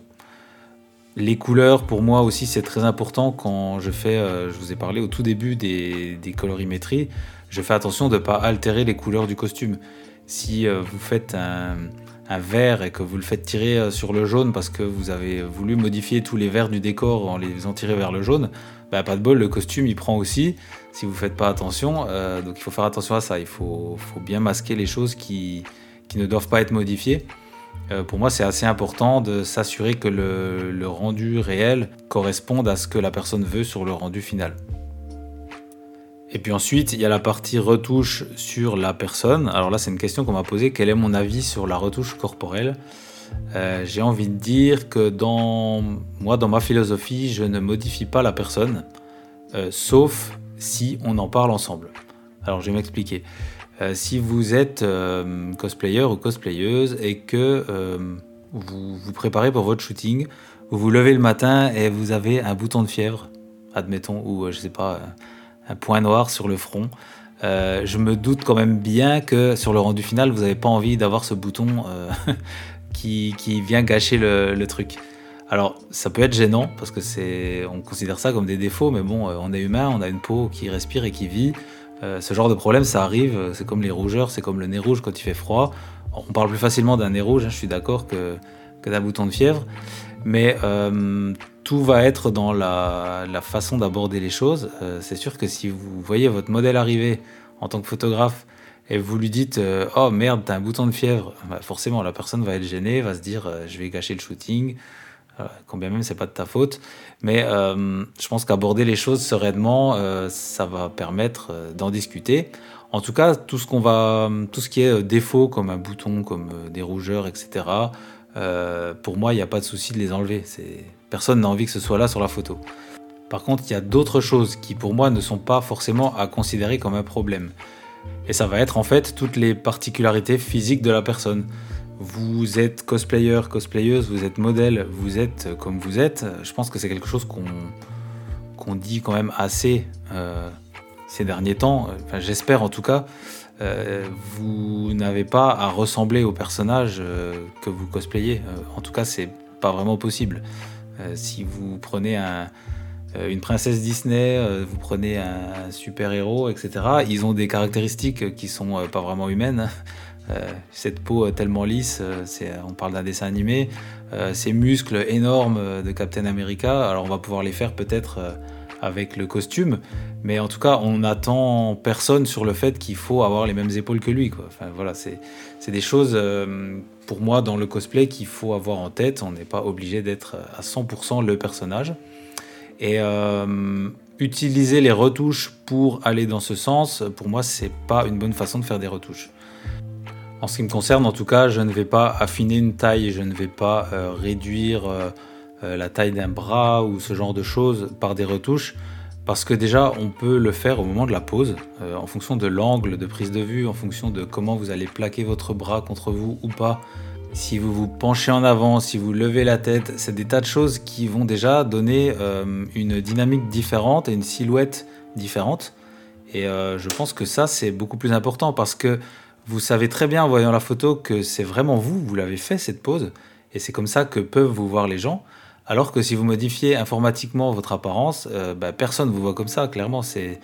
Les couleurs, pour moi aussi, c'est très important quand je fais, je vous ai parlé au tout début des colorimétries, je fais attention de ne pas altérer les couleurs du costume. Si vous faites un, un vert et que vous le faites tirer euh, sur le jaune parce que vous avez voulu modifier tous les verts du décor en les faisant tirer vers le jaune, bah, pas de bol, le costume il prend aussi si vous faites pas attention. Euh, donc il faut faire attention à ça. Il faut, bien masquer les choses qui, ne doivent pas être modifiées. Euh, pour moi, c'est assez important de s'assurer que le, rendu réel corresponde à ce que la personne veut sur le rendu final. Et puis ensuite, il y a la partie retouche sur la personne. Alors là, c'est une question qu'on m'a posée. Quel est mon avis sur la retouche corporelle? Euh, J'ai envie de dire que dans moi, dans ma philosophie, je ne modifie pas la personne, euh, sauf si on en parle ensemble. Alors je vais m'expliquer. Euh, si vous êtes cosplayer ou cosplayeuse et que vous vous préparez pour votre shooting, vous vous levez le matin et vous avez un bouton de fièvre, admettons, ou je sais pas, un point noir sur le front. je me doute quand même bien que sur le rendu final, vous n'avez pas envie d'avoir ce bouton qui, qui, vient gâcher le, truc. Alors, ça peut être gênant parce que c'est, on considère ça comme des défauts, mais bon, on est humain, on a une peau qui respire et qui vit. Euh, ce genre de problème, ça arrive. C'est comme les rougeurs, c'est comme le nez rouge quand il fait froid. On parle plus facilement d'un nez rouge, hein, je suis d'accord, que, que d'un bouton de fièvre. Mais euh, tout va être dans la, façon d'aborder les choses. Euh, c'est sûr que si vous voyez votre modèle arriver en tant que photographe et vous lui dites Oh merde, t'as un bouton de fièvre, bah, forcément la personne va être gênée, va se dire Je vais gâcher le shooting. Euh, combien même c'est pas de ta faute. Mais euh, je pense qu'aborder les choses sereinement, euh, ça va permettre d'en discuter. En tout cas, tout ce qu'on va, tout ce qui est défaut comme un bouton, comme des rougeurs, etc. pour moi, il n'y a pas de souci de les enlever. Personne n'a envie que ce soit là sur la photo. Par contre, il y a d'autres choses qui, pour moi, ne sont pas forcément à considérer comme un problème. Et ça va être en fait toutes les particularités physiques de la personne vous êtes cosplayer, cosplayeuse, vous êtes modèle, vous êtes comme vous êtes, je pense que c'est quelque chose qu'on dit quand même assez euh, ces derniers temps. Enfin, J'espère en tout cas. Euh, vous n'avez pas à ressembler au personnage euh, que vous cosplayez. en tout cas, c'est pas vraiment possible. si vous prenez un, une princesse Disney, vous prenez un, super héros, etc. Ils ont des caractéristiques qui sont pas vraiment humaines. Euh, cette peau tellement lisse, euh, on parle d'un dessin animé, euh, ces muscles énormes de Captain America, alors on va pouvoir les faire peut-être avec le costume, mais en tout cas on n'attend personne sur le fait qu'il faut avoir les mêmes épaules que lui. Enfin, voilà, c'est des choses pour moi dans le cosplay qu'il faut avoir en tête, on n'est pas obligé d'être à 100% le personnage. Et utiliser les retouches pour aller dans ce sens, pour moi c'est pas une bonne façon de faire des retouches. En ce qui me concerne, en tout cas, je ne vais pas affiner une taille, je ne vais pas euh, réduire euh, euh, la taille d'un bras ou ce genre de choses par des retouches, parce que déjà, on peut le faire au moment de la pose, en fonction de l'angle de prise de vue, en fonction de comment vous allez plaquer votre bras contre vous ou pas. Si vous vous penchez en avant, si vous levez la tête, c'est des tas de choses qui vont déjà donner une dynamique différente et une silhouette différente. Et je pense que ça, c'est beaucoup plus important parce que vous savez très bien en voyant la photo que c'est vraiment vous, vous l'avez fait cette pose, et c'est comme ça que peuvent vous voir les gens. Alors que si vous modifiez informatiquement votre apparence, euh, bah, personne ne vous voit comme ça, clairement. C'est,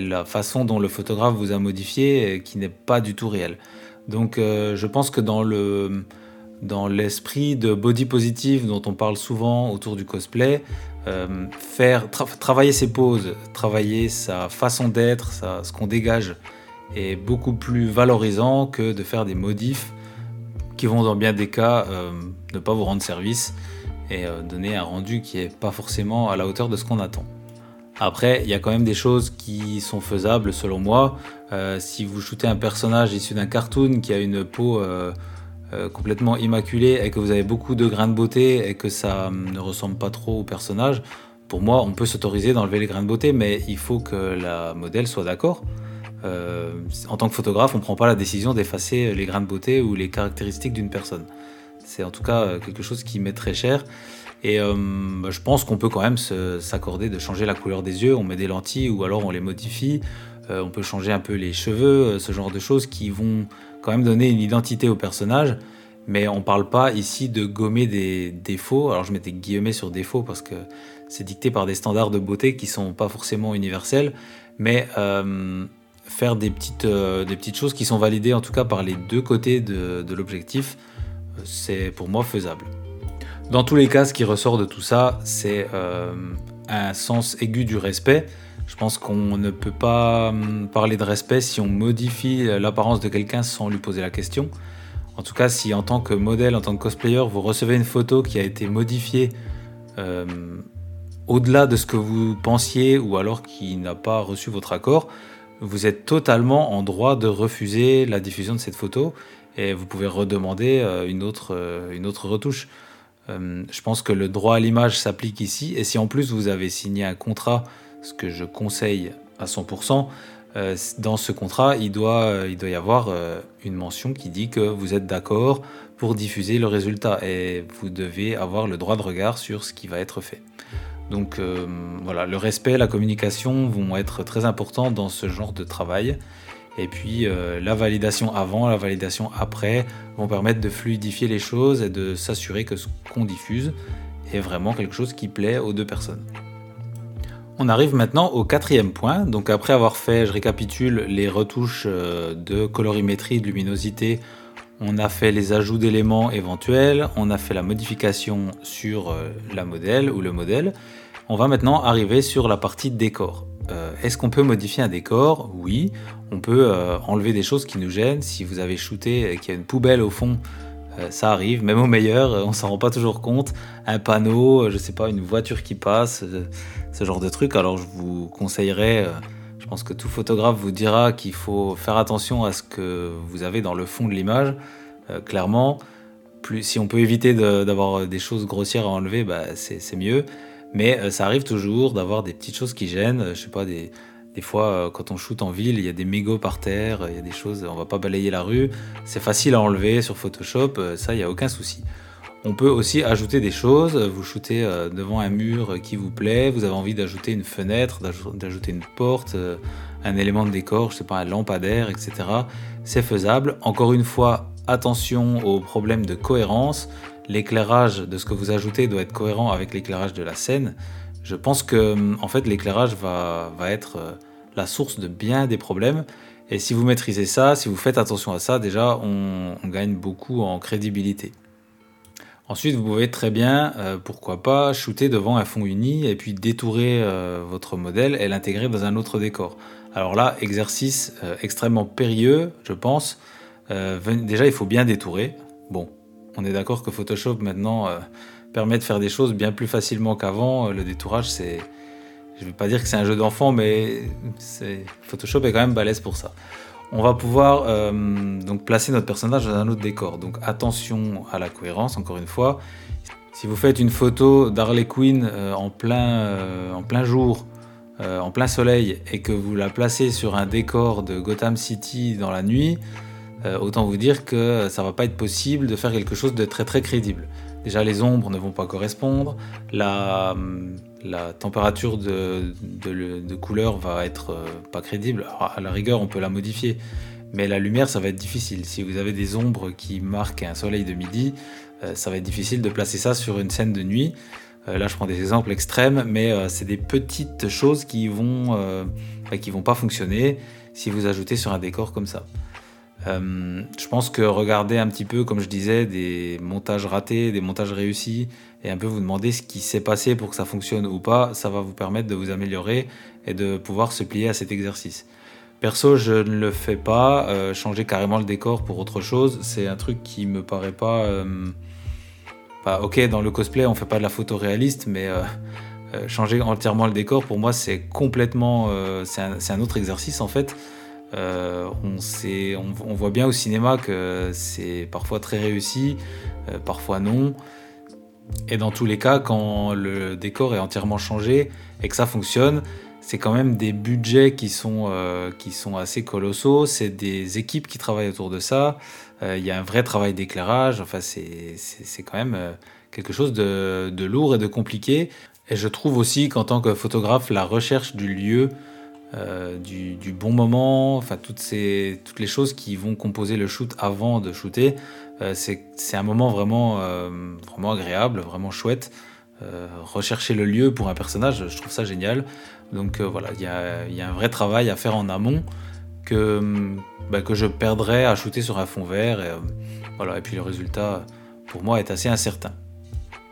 la façon dont le photographe vous a modifié euh, qui n'est pas du tout réelle. Donc euh, je pense que dans, le, dans l'esprit de body positive dont on parle souvent autour du cosplay, faire travailler ses poses, travailler sa façon d'être, ce qu'on dégage est beaucoup plus valorisant que de faire des modifs qui vont dans bien des cas ne pas vous rendre service et euh, donner un rendu qui n'est pas forcément à la hauteur de ce qu'on attend. Après, il y a quand même des choses qui sont faisables selon moi. Euh, si vous shootez un personnage issu d'un cartoon qui a une peau complètement immaculée et que vous avez beaucoup de grains de beauté et que ça ne ressemble pas trop au personnage, pour moi, on peut s'autoriser d'enlever les grains de beauté, mais il faut que la modèle soit d'accord. Euh, en tant que photographe, on ne prend pas la décision d'effacer les grains de beauté ou les caractéristiques d'une personne. C'est en tout cas euh, quelque chose qui m'est très cher. Et euh, bah, je pense qu'on peut quand même s'accorder de changer la couleur des yeux. On met des lentilles ou alors on les modifie. on peut changer un peu les cheveux, ce genre de choses qui vont quand même donner une identité au personnage. Mais on ne parle pas ici de gommer des défauts. Alors je mettais guillemets sur défauts parce que c'est dicté par des standards de beauté qui sont pas forcément universels. Mais faire des petites, euh, choses qui sont validées en tout cas par les deux côtés de, l'objectif, euh, c'est pour moi faisable. Dans tous les cas, ce qui ressort de tout ça, c'est euh, un sens aigu du respect. Je pense qu'on ne peut pas hum, parler de respect si on modifie l'apparence de quelqu'un sans lui poser la question. En tout cas, si en tant que modèle, en tant que cosplayer, vous recevez une photo qui a été modifiée euh, au-delà de ce que vous pensiez ou alors qui n'a pas reçu votre accord, vous êtes totalement en droit de refuser la diffusion de cette photo et vous pouvez redemander euh, une autre, euh, une autre retouche. je pense que le droit à l'image s'applique ici et si en plus vous avez signé un contrat ce que je conseille à 100%, euh, dans ce contrat, il doit, euh, il doit y avoir euh, une mention qui dit que vous êtes d'accord pour diffuser le résultat et vous devez avoir le droit de regard sur ce qui va être fait. Donc voilà, le respect, la communication vont être très importants dans ce genre de travail. Et puis la validation avant, la validation après vont permettre de fluidifier les choses et de s'assurer que ce qu'on diffuse est vraiment quelque chose qui plaît aux deux personnes. On arrive maintenant au quatrième point. Donc après avoir fait, je récapitule, les retouches euh, de colorimétrie, de luminosité, on a fait les ajouts d'éléments éventuels, on a fait la modification sur euh, la modèle ou le modèle. On va maintenant arriver sur la partie décor. Euh, est-ce qu'on peut modifier un décor? Oui. On peut enlever des choses qui nous gênent. Si vous avez shooté et qu'il y a une poubelle au fond, ça arrive, même au meilleur, on s'en rend pas toujours compte. Un panneau, je sais pas, une voiture qui passe, ce genre de truc. Alors je vous conseillerais, euh, je pense que tout photographe vous dira qu'il faut faire attention à ce que vous avez dans le fond de l'image. Euh, clairement, plus, si on peut éviter d'avoir des choses grossières à enlever, bah, c'est mieux. Mais euh, ça arrive toujours d'avoir des petites choses qui gênent. Je sais pas, des, fois, quand on shoot en ville, il y a des mégots par terre, il y a des choses, on va pas balayer la rue. C'est facile à enlever sur Photoshop, ça, il n'y a aucun souci. On peut aussi ajouter des choses. Vous shootez euh, devant un mur qui vous plaît, vous avez envie d'ajouter une fenêtre, d'ajouter une porte, euh, un élément de décor, je sais pas, un lampadaire, etc. C'est faisable. Encore une fois, attention aux problèmes de cohérence. L'éclairage de ce que vous ajoutez doit être cohérent avec l'éclairage de la scène. Je pense que en fait l'éclairage va, être euh, la source de bien des problèmes. Et si vous maîtrisez ça, si vous faites attention à ça, déjà on gagne beaucoup en crédibilité. Ensuite, vous pouvez très bien, euh, pourquoi pas, shooter devant un fond uni et puis détourer euh, votre modèle et l'intégrer dans un autre décor. Alors là, exercice extrêmement périlleux, je pense. déjà, il faut bien détourer. Bon, on est d'accord que Photoshop maintenant permet de faire des choses bien plus facilement qu'avant. Le détourage, c'est, je ne vais pas dire que c'est un jeu d'enfant, mais Photoshop est quand même balèze pour ça on va pouvoir euh, donc placer notre personnage dans un autre décor. Donc attention à la cohérence, encore une fois. Si vous faites une photo d'Harley Quinn euh, en, plein, euh, en plein jour, en plein soleil, et que vous la placez sur un décor de Gotham City dans la nuit, autant vous dire que ça va pas être possible de faire quelque chose de très très crédible. Déjà les ombres ne vont pas correspondre, la, la température de, couleur va être euh, pas crédible. à la rigueur, on peut la modifier, mais la lumière, ça va être difficile. Si vous avez des ombres qui marquent un soleil de midi, euh, ça va être difficile de placer ça sur une scène de nuit. Euh, là, je prends des exemples extrêmes, mais c'est des petites choses qui vont, qui vont pas fonctionner si vous ajoutez sur un décor comme ça. Je pense que regarder un petit peu, comme je disais, des montages ratés, des montages réussis, et un peu vous demander ce qui s'est passé pour que ça fonctionne ou pas, ça va vous permettre de vous améliorer et de pouvoir se plier à cet exercice. Perso, je ne le fais pas. Euh, changer carrément le décor pour autre chose, c'est un truc qui me paraît pas. Euh, ok, dans le cosplay, on fait pas de la photo réaliste, mais euh, changer entièrement le décor, pour moi, c'est complètement. c'est un, autre exercice en fait. On, on, voit bien au cinéma que c'est parfois très réussi, parfois non. Et dans tous les cas, quand le décor est entièrement changé et que ça fonctionne, c'est quand même des budgets qui sont, euh, assez colossaux, c'est des équipes qui travaillent autour de ça, euh, il y a un vrai travail d'éclairage, enfin c'est quand même euh, quelque chose de, lourd et de compliqué. Et je trouve aussi qu'en tant que photographe, la recherche du lieu, du, du, bon moment, enfin toutes, ces, toutes les choses qui vont composer le shoot avant de shooter, euh, c'est un moment vraiment, euh, vraiment agréable, vraiment chouette. Euh, rechercher le lieu pour un personnage, je trouve ça génial. Donc voilà, il y a, un vrai travail à faire en amont que, bah, que je perdrais à shooter sur un fond vert. Et puis le résultat, pour moi, est assez incertain.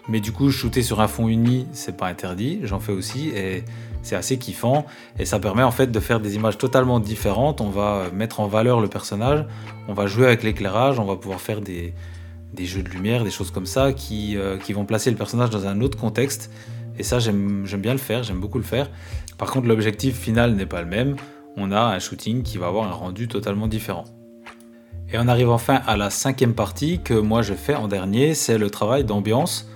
Mais du coup, shooter sur un fond uni, c'est pas interdit, j'en fais aussi et c'est assez kiffant et ça permet en fait de faire des images totalement différentes. On va mettre en valeur le personnage, on va jouer avec l'éclairage, on va pouvoir faire des, des jeux de lumière, des choses comme ça qui, euh, qui vont placer le personnage dans un autre contexte. Et ça, j'aime bien le faire, j'aime beaucoup le faire. Par contre, l'objectif final n'est pas le même. On a un shooting qui va avoir un rendu totalement différent. Et on arrive enfin à la cinquième partie que moi je fais en dernier, c'est le travail d'ambiance.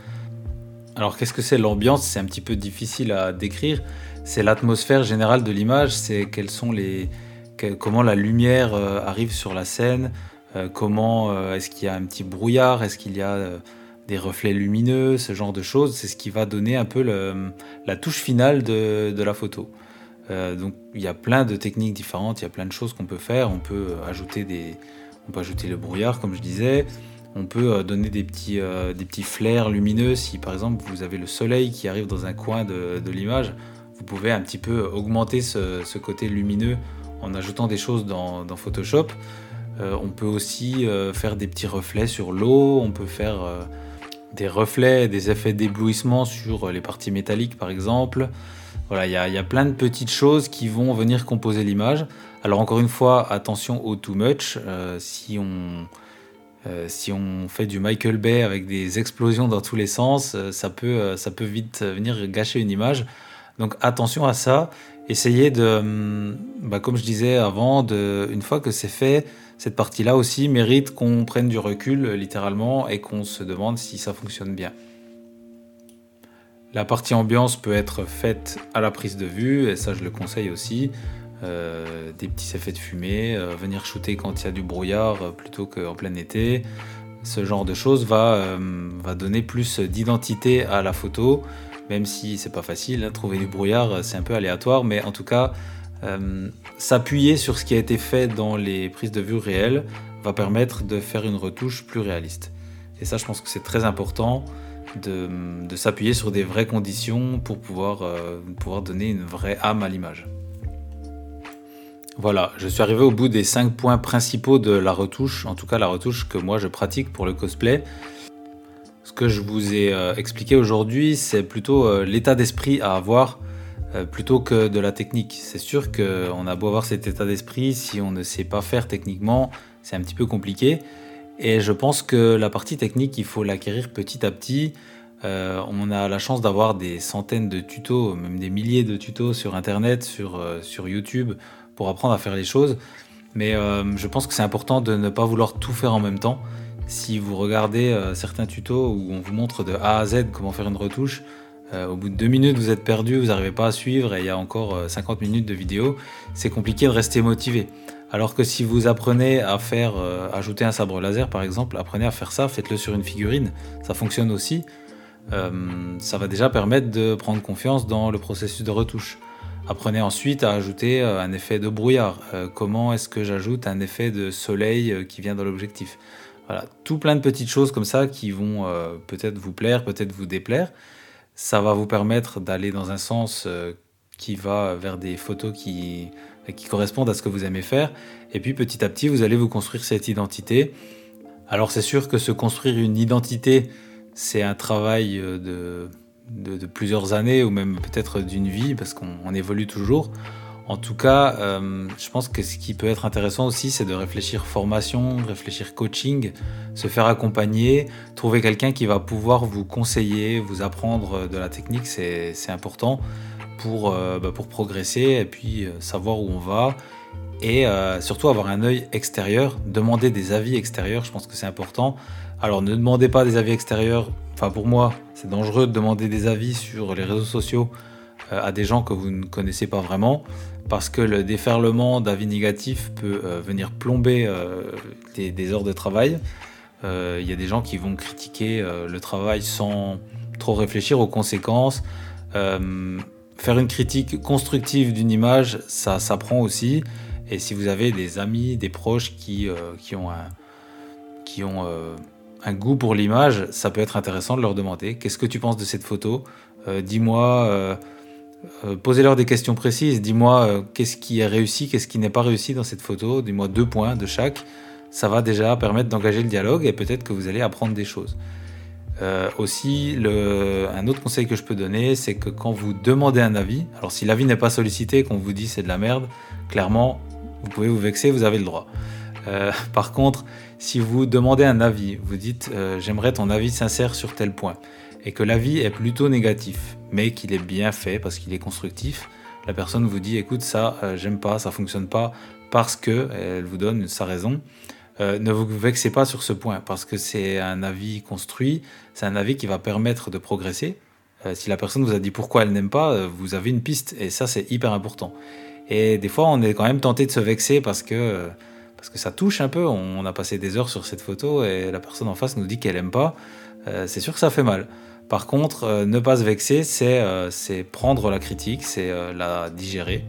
Alors qu'est-ce que c'est l'ambiance? C'est un petit peu difficile à décrire. C'est l'atmosphère générale de l'image, c'est quels sont les, comment la lumière euh, arrive sur la scène, euh, comment euh, est-ce qu'il y a un petit brouillard, est-ce qu'il y a des reflets lumineux, ce genre de choses. C'est ce qui va donner un peu la touche finale de, la photo. donc il y a plein de techniques différentes, il y a plein de choses qu'on peut faire. On peut ajouter des, on peut ajouter le brouillard, comme je disais. On peut euh, donner des petits, euh, des petits flares lumineux. Si par exemple vous avez le soleil qui arrive dans un coin de, l'image, vous pouvez un petit peu augmenter ce, côté lumineux en ajoutant des choses dans, Photoshop. Euh, on peut aussi faire des petits reflets sur l'eau. On peut faire des reflets, des effets d'éblouissement sur les parties métalliques par exemple. Voilà, il y, a plein de petites choses qui vont venir composer l'image. Alors encore une fois, attention au too much. Si, on, euh, si on fait du Michael Bay avec des explosions dans tous les sens, euh, ça, peut, ça peut vite venir gâcher une image. Donc attention à ça. Essayez de, hum, bah, comme je disais avant, une fois que c'est fait, cette partie-là aussi mérite qu'on prenne du recul littéralement et qu'on se demande si ça fonctionne bien. La partie ambiance peut être faite à la prise de vue, et ça je le conseille aussi. Euh, des petits effets de fumée, euh, venir shooter quand il y a du brouillard euh, plutôt qu'en plein été. Ce genre de choses va, donner plus d'identité à la photo, même si c'est pas facile. Hein, trouver du brouillard, c'est un peu aléatoire, mais en tout cas, s'appuyer sur ce qui a été fait dans les prises de vue réelles va permettre de faire une retouche plus réaliste. Et ça, je pense que c'est très important de, s'appuyer sur des vraies conditions pour pouvoir donner une vraie âme à l'image. Voilà, je suis arrivé au bout des 5 points principaux de la retouche, en tout cas la retouche que moi je pratique pour le cosplay. Ce que je vous ai euh, expliqué aujourd'hui, c'est plutôt euh, l'état d'esprit à avoir plutôt que de la technique. C'est sûr qu'on a beau avoir cet état d'esprit, si on ne sait pas faire techniquement, c'est un petit peu compliqué. Et je pense que la partie technique, il faut l'acquérir petit à petit. Euh, on a la chance d'avoir des centaines de tutos, même des milliers de tutos sur Internet, sur, euh, sur YouTube, apprendre à faire les choses. Mais euh, je pense que c'est important de ne pas vouloir tout faire en même temps. Si vous regardez certains tutos où on vous montre de A à Z comment faire une retouche, au bout de deux minutes vous êtes perdu, vous n'arrivez pas à suivre et il y a encore 50 minutes de vidéo, c'est compliqué de rester motivé. Alors que si vous apprenez à faire, euh, ajouter un sabre laser par exemple, apprenez à faire ça, faites-le sur une figurine, ça fonctionne aussi. Euh, ça va déjà permettre de prendre confiance dans le processus de retouche. Apprenez ensuite à ajouter euh, un effet de brouillard. comment est-ce que j'ajoute un effet de soleil qui vient dans l'objectif? Voilà, tout plein de petites choses comme ça qui vont peut-être vous plaire, peut-être vous déplaire. Ça va vous permettre d'aller dans un sens qui va vers des photos qui qui correspondent à ce que vous aimez faire. Et puis petit à petit, vous allez vous construire cette identité. Alors c'est sûr que se construire une identité, c'est un travail euh, de, plusieurs années ou même peut-être d'une vie parce qu'on évolue toujours. En tout cas, euh, je pense que ce qui peut être intéressant aussi, c'est de réfléchir formation, réfléchir coaching, se faire accompagner, trouver quelqu'un qui va pouvoir vous conseiller, vous apprendre de la technique, c'est important pour, euh, bah, pour progresser et puis euh, savoir où on va et surtout avoir un œil extérieur, demander des avis extérieurs, je pense que c'est important. Alors ne demandez pas des avis extérieurs, enfin pour moi c'est dangereux de demander des avis sur les réseaux sociaux à des gens que vous ne connaissez pas vraiment, parce que le déferlement d'avis négatifs peut venir plomber des, des, heures de travail. Il y a des gens qui vont critiquer le travail sans trop réfléchir aux conséquences faire une critique constructive d'une image, ça s'apprend aussi. Et si vous avez des amis, des proches qui, euh, qui ont, un, qui ont euh, un goût pour l'image, ça peut être intéressant de leur demander qu'est-ce que tu penses de cette photo? Euh, Dis-moi, posez-leur des questions précises. Dis-moi qu'est-ce qui est réussi, qu'est-ce qui n'est pas réussi dans cette photo. Dis-moi deux points de chaque. Ça va déjà permettre d'engager le dialogue et peut-être que vous allez apprendre des choses. Euh, aussi, un autre conseil que je peux donner, c'est que quand vous demandez un avis, alors si l'avis n'est pas sollicité, qu'on vous dit c'est de la merde, clairement, vous pouvez vous vexer, vous avez le droit. Euh, par contre, si vous demandez un avis, vous dites euh, j'aimerais ton avis sincère sur tel point, et que l'avis est plutôt négatif, mais qu'il est bien fait parce qu'il est constructif, la personne vous dit écoute ça j'aime pas, ça fonctionne pas parce que elle vous donne sa raison. Euh, ne vous vexez pas sur ce point, parce que c'est un avis construit, c'est un avis qui va permettre de progresser. Euh, si la personne vous a dit pourquoi elle n'aime pas, euh, vous avez une piste, et ça c'est hyper important. Et des fois, on est quand même tenté de se vexer parce que, parce que ça touche un peu. On a passé des heures sur cette photo et la personne en face nous dit qu'elle n'aime pas. c'est sûr que ça fait mal. Par contre, ne pas se vexer, c'est prendre la critique, c'est la digérer.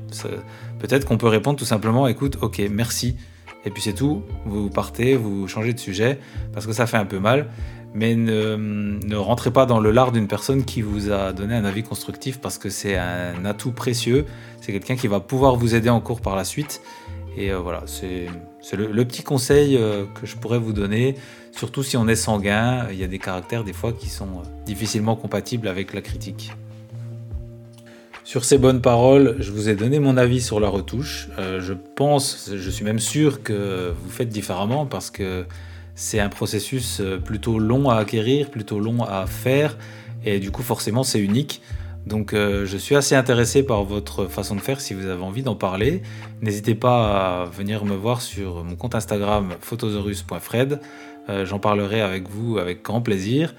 Peut-être qu'on peut répondre tout simplement, écoute, ok, merci, et puis c'est tout, vous partez, vous changez de sujet, parce que ça fait un peu mal, mais ne, ne rentrez pas dans le lard d'une personne qui vous a donné un avis constructif, parce que c'est un atout précieux, c'est quelqu'un qui va pouvoir vous aider en cours par la suite, et euh, voilà, c'est le, petit conseil euh, que je pourrais vous donner, surtout si on est sanguin, il y a des caractères des fois qui sont euh, difficilement compatibles avec la critique. Sur ces bonnes paroles, je vous ai donné mon avis sur la retouche. Je pense, je suis même sûr que vous faites différemment parce que c'est un processus plutôt long à acquérir, plutôt long à faire et du coup forcément c'est unique. Donc euh, je suis assez intéressé par votre façon de faire si vous avez envie d'en parler. N'hésitez pas à venir me voir sur mon compte Instagram photosaurus.fred. J'en parlerai avec vous avec grand plaisir.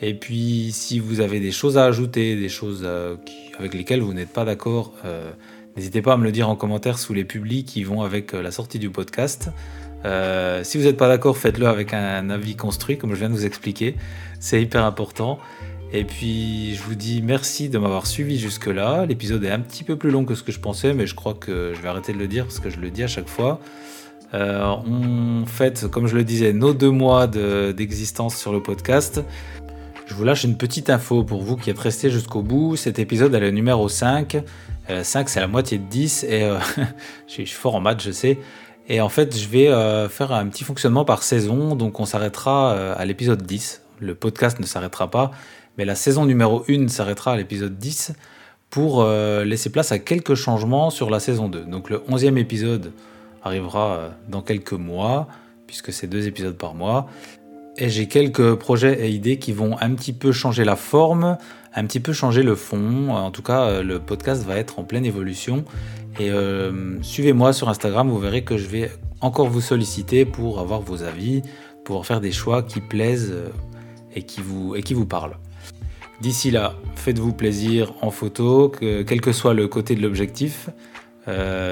Et puis, si vous avez des choses à ajouter, des choses euh, avec lesquelles vous n'êtes pas d'accord, euh, n'hésitez pas à me le dire en commentaire sous les publics qui vont avec euh, la sortie du podcast. si vous n'êtes pas d'accord, faites-le avec un, avis construit, comme je viens de vous expliquer. C'est hyper important. Et puis, je vous dis merci de m'avoir suivi jusque-là. L'épisode est un petit peu plus long que ce que je pensais, mais je crois que je vais arrêter de le dire parce que je le dis à chaque fois. on fête, comme je le disais, nos deux mois d'existence sur le podcast. Je vous lâche une petite info pour vous qui êtes restés jusqu'au bout. Cet épisode est le numéro 5. 5, euh, c'est la moitié de 10. Et euh, je, suis, fort en maths, je sais. Et en fait, je vais euh, faire un petit fonctionnement par saison. Donc, on s'arrêtera à l'épisode 10. Le podcast ne s'arrêtera pas. Mais la saison numéro 1 s'arrêtera à l'épisode 10 pour laisser place à quelques changements sur la saison 2. Donc, le 11e épisode arrivera dans quelques mois, puisque c'est deux épisodes par mois. Et j'ai quelques projets et idées qui vont un petit peu changer la forme, un petit peu changer le fond. En tout cas, euh, le podcast va être en pleine évolution. Et euh, suivez-moi sur Instagram, vous verrez que je vais encore vous solliciter pour avoir vos avis, pour faire des choix qui plaisent euh, et qui vous, et qui vous parlent. D'ici là, faites-vous plaisir en photo, que, quel que soit le côté de l'objectif.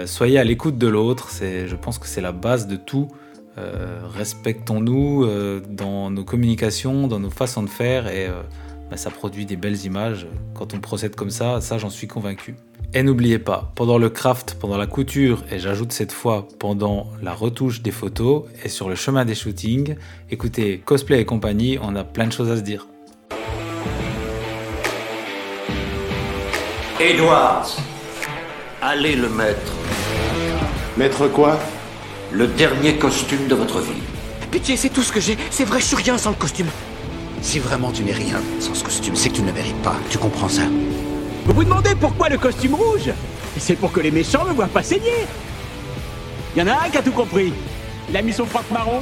soyez à l'écoute de l'autre, je pense que c'est la base de tout. Euh, respectons-nous euh, dans nos communications, dans nos façons de faire et euh, bah, ça produit des belles images. Quand on procède comme ça, ça j'en suis convaincu. Et n'oubliez pas, pendant le craft, pendant la couture, et j'ajoute cette fois pendant la retouche des photos et sur le chemin des shootings, écoutez, cosplay et compagnie, on a plein de choses à se dire. Edwards, allez le mettre. Mettre quoi? Le dernier costume de votre vie. Pitié, c'est tout ce que j'ai. C'est vrai, je suis rien sans le costume. Si vraiment tu n'es rien sans ce costume, c'est que tu ne le mérites pas. Tu comprends ça? Vous vous demandez pourquoi le costume rouge? C'est pour que les méchants ne voient pas saigner. Il y en a un qui a tout compris. Il a mis son froc marron,